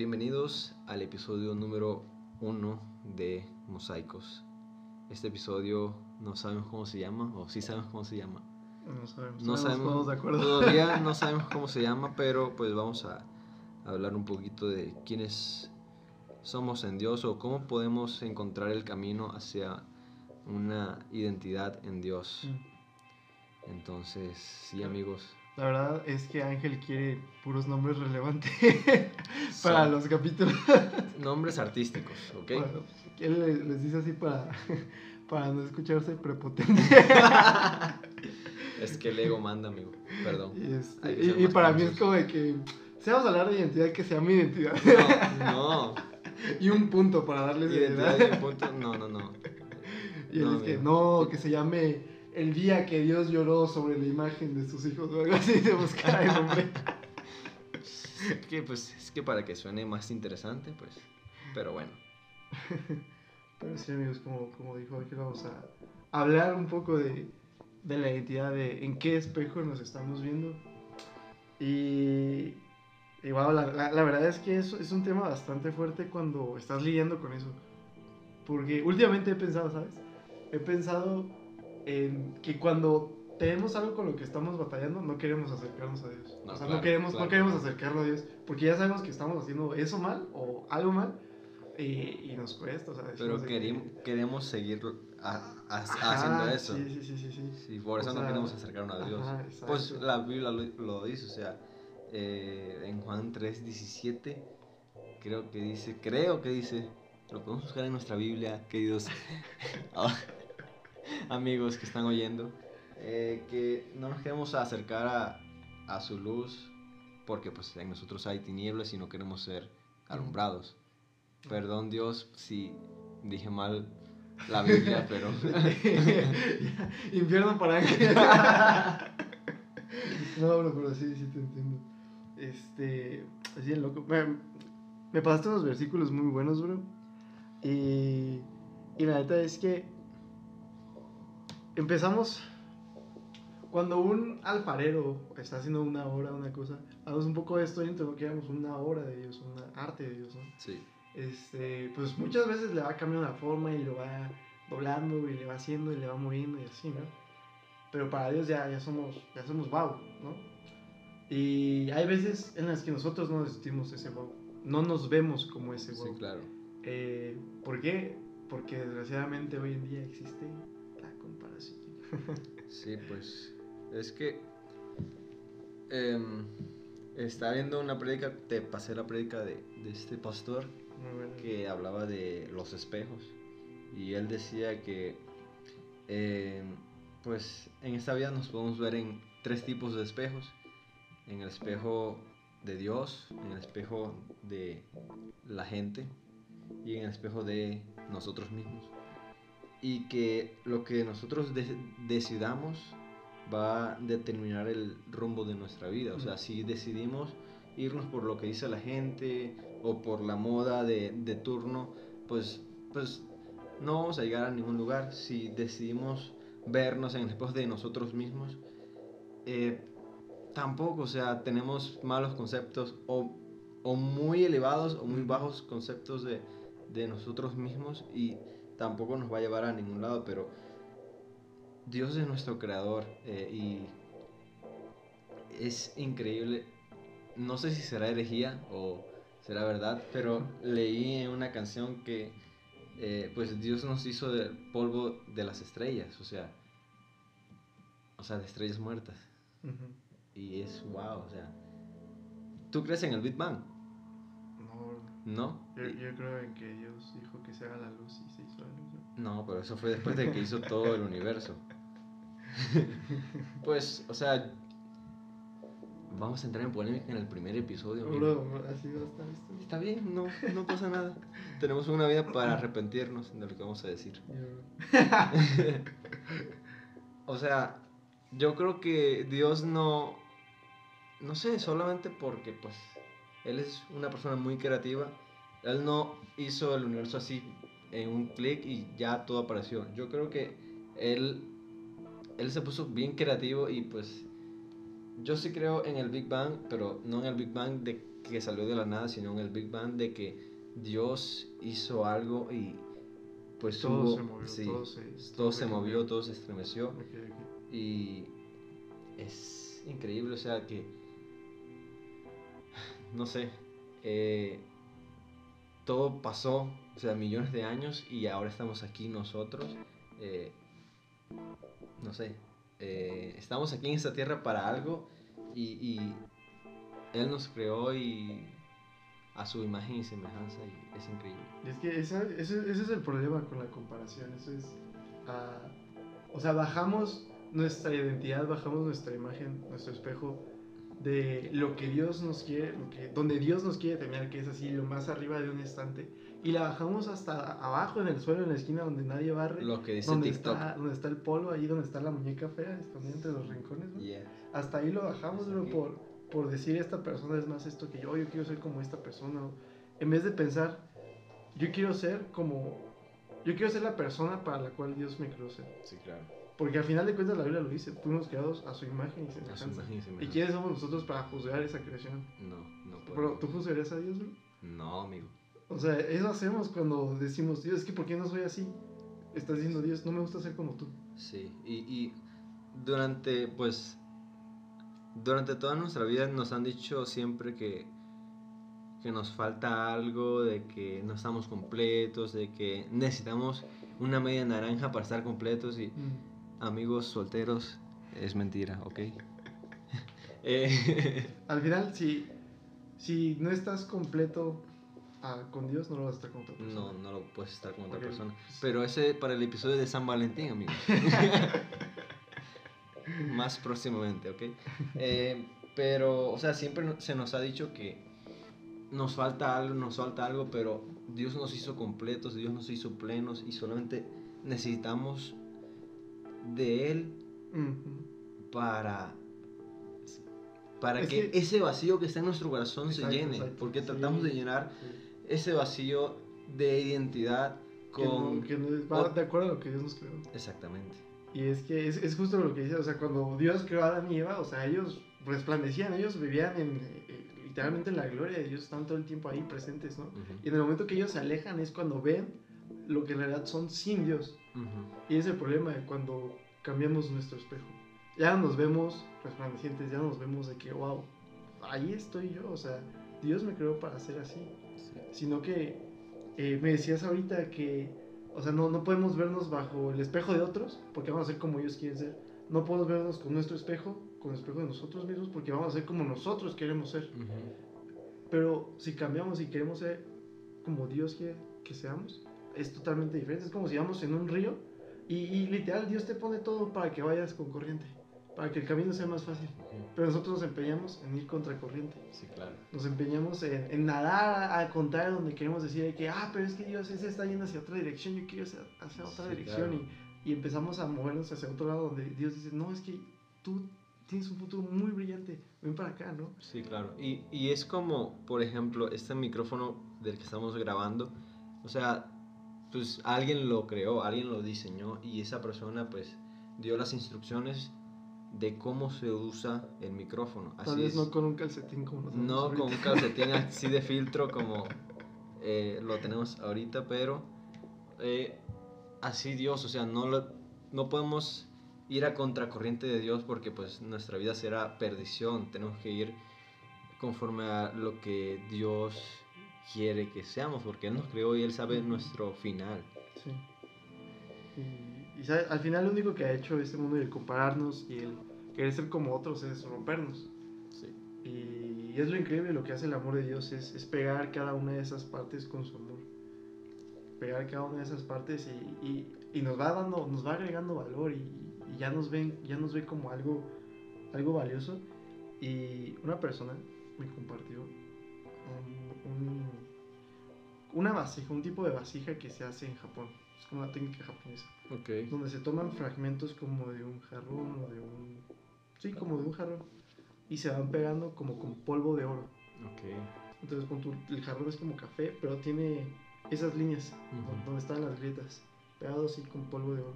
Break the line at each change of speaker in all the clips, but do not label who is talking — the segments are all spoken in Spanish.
Bienvenidos al episodio número uno de Mosaicos. Este episodio no sabemos cómo se llama, o sí sabemos cómo se llama.
No sabemos.
No todavía no sabemos cómo se llama, pero pues vamos a hablar un poquito de quiénes somos en Dios o cómo podemos encontrar el camino hacia una identidad en Dios.
Mm.
Entonces, sí amigos,
La verdad es que Ángel quiere puros nombres relevantes para los capítulos.
nombres artísticos, ¿ok?
Bueno, él le- les dice así para, para no escucharse prepotente.
Es que el ego manda, amigo, perdón.
Y, este, y- y para mí es como de que, si vamos a hablar de identidad, que sea mi identidad.
No, no.
y un punto para darle
Identidad y un punto, no, no, no.
Y él
No,
es que no, que se llame el día que Dios lloró sobre la imagen de sus hijos o algo así de buscar el nombre.
Que, pues, es que para que suene más interesante, pues, pero bueno.
Pero sí, amigos, como, como dijo Ángel, vamos a hablar un poco de, de la identidad, de en qué espejo nos estamos viendo. Y, y wow, la, la- la verdad es que es, es un tema bastante fuerte cuando estás lidiando con eso. Porque últimamente he pensado, ¿sabes? He pensado que cuando tenemos algo con lo que estamos batallando, no queremos acercarnos a Dios.
No,
o sea,
claro,
no queremos,
claro.
no queremos acercarnos a Dios. Porque ya sabemos que estamos haciendo eso mal o algo mal. Y, y nos cuesta, o sea,
Pero
de que-
queremos seguir a- a-
Ajá,
haciendo eso.
Sí, sí, sí, sí. sí.
Sí, por eso
O
no
sea,
queremos acercarnos a Dios.
ajá.
Pues la Biblia lo, lo dice, o sea, eh, en Juan 3:17, creo que dice, creo que dice, lo podemos buscar en nuestra Biblia, queridos ah, amigos que están oyendo, eh, que no nos queremos acercar a, a su luz porque pues en nosotros hay tinieblas y no queremos ser alumbrados. Perdón Dios si dije mal la Biblia, pero...
Infierno para no, bro, pero sí, sí te entiendo. Este, es bien loco. Me, me pasaste unos versículos muy buenos, bro. Y, y la neta es que empezamos cuando un alfarero está haciendo una obra, una cosa, hablamos un poco de esto y entonces queremos una obra de Dios, una arte de Dios, ¿no?
sí.
este, pues muchas veces le va cambiando la forma y lo va doblando y le va haciendo y le va moviendo y así, ¿no? Pero para Dios ya, ya somos, ya somos wow, ¿no? Y hay veces en las que nosotros no sentimos ese wow, no nos vemos como ese wow.
Sí, claro.
Eh, ¿Por qué? Porque desgraciadamente hoy en día existe comparación.
Sí, pues es que em, estaba viendo una prédica, te pasé la prédica de, de este pastor
bueno.
que hablaba de los espejos y él decía que em, pues en esta vida nos podemos ver en tres tipos de espejos, en el espejo de Dios, en el espejo de la gente y en el espejo de nosotros mismos. Y que lo que nosotros de- decidamos va a determinar el rumbo de nuestra vida. O sea, si decidimos irnos por lo que dice la gente o por la moda de, de turno, pues, pues no vamos a llegar a ningún lugar. Si decidimos vernos en el espejo de nosotros mismos, eh, tampoco, o sea, tenemos malos conceptos o, o muy elevados o muy bajos conceptos de, de nosotros mismos y tampoco nos va a llevar a ningún lado, pero Dios es nuestro creador eh, y es increíble. No sé si será herejía o será verdad, pero leí en una canción que eh, pues Dios nos hizo del polvo de las estrellas, o sea, o sea, de estrellas muertas. Y es wow, o sea, ¿tú crees en el Big Bang?
No, yo, yo creo en que Dios dijo que se haga la luz y se hizo la luz. ¿no?
No, pero eso fue después de que hizo todo el universo. pues, o sea, vamos a entrar en polémica en el primer episodio.
Bro, así va a estar esto.
Está bien, no, no pasa nada. Tenemos una vida para arrepentirnos de lo que vamos a decir. O sea, yo creo que Dios no, no sé, solamente porque pues Él es una persona muy creativa. Él no hizo el universo así en un clic y ya todo apareció. Yo creo que Él, él se puso bien creativo y pues yo sí creo en el Big Bang, pero no en el Big Bang de que salió de la nada, sino en el Big Bang de que Dios hizo algo y pues
Todo
hubo-
se movió,
sí,
todo se-
todo movió, todo se estremeció y es increíble, o sea que, no sé, eh, todo pasó, o sea, millones de años y ahora estamos aquí nosotros, eh, no sé, eh, estamos aquí en esta tierra para algo y, Él nos creó y a su imagen y semejanza y es increíble.
Y es que ese, ese es el problema con la comparación. Eso es. ah, o sea, bajamos nuestra identidad, bajamos nuestra imagen, nuestro espejo de lo que Dios nos quiere, lo que, donde Dios nos quiere tener, que es así, lo más arriba de un estante, y la bajamos hasta abajo en el suelo, en la esquina donde nadie barre,
Lo que dice
donde
TikTok.
está, donde está el polvo, ahí donde está la muñeca fea, escondida entre los rincones. ¿no?
Yeah.
Hasta ahí lo bajamos,
aquí.
por, por decir esta persona es más esto que yo, yo quiero ser como esta persona. o- En vez de pensar, yo quiero ser como, yo quiero ser la persona para la cual Dios me creó ser.
Sí, claro.
Porque al final de cuentas la Biblia lo dice, fuimos creados a su imagen y
A su
semejanza.
imagen y
¿Y
semejanza.
quiénes somos nosotros para juzgar esa creación?
No, no
Pero,
puedo.
¿tú juzgarías a Dios, bro?
No, amigo.
O sea, eso hacemos cuando decimos, Dios, es que ¿por qué no soy así? Estás diciendo, Dios, no me gusta ser como tú.
Sí, y, y durante, pues, durante toda nuestra vida nos han dicho siempre que, que nos falta algo, de que no estamos completos, de que necesitamos una media naranja para estar completos y amigos solteros, es mentira, ¿ok? Eh,
Al final, si, si no estás completo ah, con Dios, no lo vas a estar con otra persona.
no, no lo puedes estar con otra persona. Pero ese para el episodio de San Valentín, amigos. Más próximamente, ¿ok? Eh, pero, o sea, siempre se nos ha dicho que nos falta algo, nos falta algo, pero Dios nos hizo completos, Dios nos hizo plenos y solamente necesitamos de Él para, para
Es
que,
que-
ese vacío que está en nuestro corazón
Exacto,
se llene,
exacto,
porque
sí.
tratamos de llenar
Sí.
ese vacío de identidad
Que no-
con...
que no va
o-
de acuerdo a lo que Dios nos creó.
Exactamente.
Y es que es, es justo lo que dice, o sea, cuando Dios creó a Adán y Eva, o sea, ellos resplandecían, ellos vivían en, eh, literalmente en la gloria de Dios, están todo el tiempo ahí presentes, ¿no? Y en el momento que ellos se alejan es cuando ven lo que en realidad son sin Dios.
ujú.
Y es el problema de cuando cambiamos nuestro espejo. Ya no nos vemos resplandecientes, ya no nos vemos de que, wow, ahí estoy yo, o sea, Dios me creó para ser así.
Sí.
Sino que eh, me decías ahorita que, o sea, no, no podemos vernos bajo el espejo de otros, porque vamos a ser como ellos quieren ser. No podemos vernos con nuestro espejo, con el espejo de nosotros mismos, porque vamos a ser como nosotros queremos ser. Pero si cambiamos y queremos ser como Dios quiere que seamos, es totalmente diferente. Es como si vamos en un río y, y literal Dios te pone todo para que vayas con corriente, para que el camino sea más fácil. Pero nosotros nos empeñamos en ir contra corriente.
Sí, claro.
Nos empeñamos en, en nadar al contrario, donde queremos decir de que, ah, pero es que Dios ese está yendo hacia otra dirección, yo quiero hacia, hacia otra
Sí,
dirección.
claro.
Y, y empezamos a movernos hacia otro lado, donde Dios dice, no, es que tú tienes un futuro muy brillante, ven para acá, ¿no?
Sí, claro. Y, y es como, por ejemplo, este micrófono del que estamos grabando, o sea, pues alguien lo creó, alguien lo diseñó y esa persona pues dio las instrucciones de cómo se usa el micrófono.
Tal
Así
vez
es.
no con un calcetín como nosotros.
No
ahorita.
con un calcetín así de filtro como eh, lo tenemos ahorita, pero eh, así Dios, o sea, no, lo, no podemos ir a contracorriente de Dios porque pues nuestra vida será perdición, tenemos que ir conforme a lo que Dios quiere que seamos, porque Él nos creó y Él sabe nuestro final.
Sí. Y, y ¿sabe? al final lo único que ha hecho este mundo y el compararnos y el querer ser como otros es rompernos.
Sí.
Y es lo increíble lo que hace el amor de Dios, es, es pegar cada una de esas partes con su amor. Pegar cada una de esas partes y, y- y nos va dando, nos va agregando valor y, y ya nos ven, ya nos ve como algo, algo valioso. Y una persona me compartió un- un- una vasija, un tipo de vasija que se hace en Japón. Es como una técnica japonesa
Ok.
donde se toman fragmentos como de un jarrón o de un... Sí, como de un jarrón. Y se van pegando como con polvo de oro.
Ok.
Entonces el jarrón es como café, pero tiene esas líneas donde están las grietas, pegado así con polvo de oro.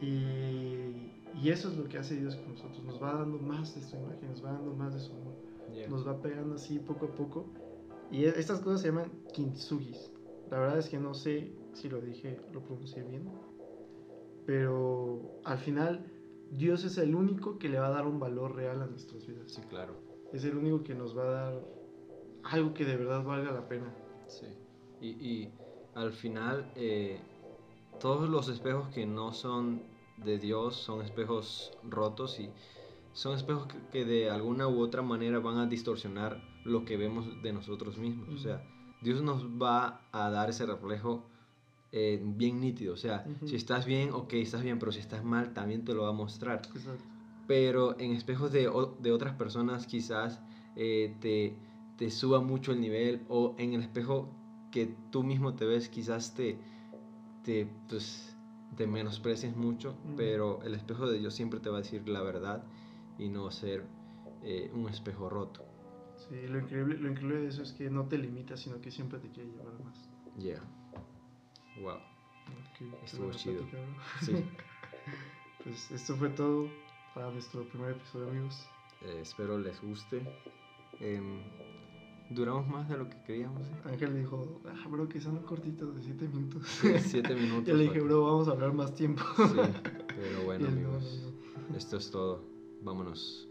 Y, y eso es lo que hace Dios con nosotros. Nos va dando más de su imagen, nos va dando más de su amor.
Yeah.
nos va pegando así poco a poco. Y e- estas cosas se llaman kintsugis. La verdad es que no sé si lo dije, lo pronuncié bien. Pero al final, Dios es el único que le va a dar un valor real a nuestras vidas.
Sí, claro.
Es el único que nos va a dar algo que de verdad valga la pena.
Sí. Y, y al final, eh, todos los espejos que no son de Dios son espejos rotos y son espejos que, que de alguna u otra manera van a distorsionar lo que vemos de nosotros mismos. O sea, Dios nos va a dar ese reflejo eh, bien nítido. O sea, si estás bien, ok, estás bien, pero si estás mal, también te lo va a mostrar.
Exacto.
pero en espejos de, de otras personas quizás eh, te, te suba mucho el nivel o en el espejo que tú mismo te ves quizás te, te, pues, te menosprecies mucho, pero el espejo de Dios siempre te va a decir la verdad y no ser eh, un espejo roto.
Sí, lo increíble, lo increíble de eso es que no te limita, sino que siempre te quiere llevar más.
Yeah. Wow.
Qué
Estuvo chido. Sí.
Pues esto fue todo para nuestro primer episodio, amigos.
Eh, espero les guste. Em, duramos más de lo que queríamos. ¿eh?
Ángel dijo, ah, bro, que son cortitos de 7 minutos.
Sí, siete minutos.
Yo le dije, bro, vamos a hablar más tiempo.
Sí, pero bueno
no,
amigos,
no, no.
esto es todo. Vámonos.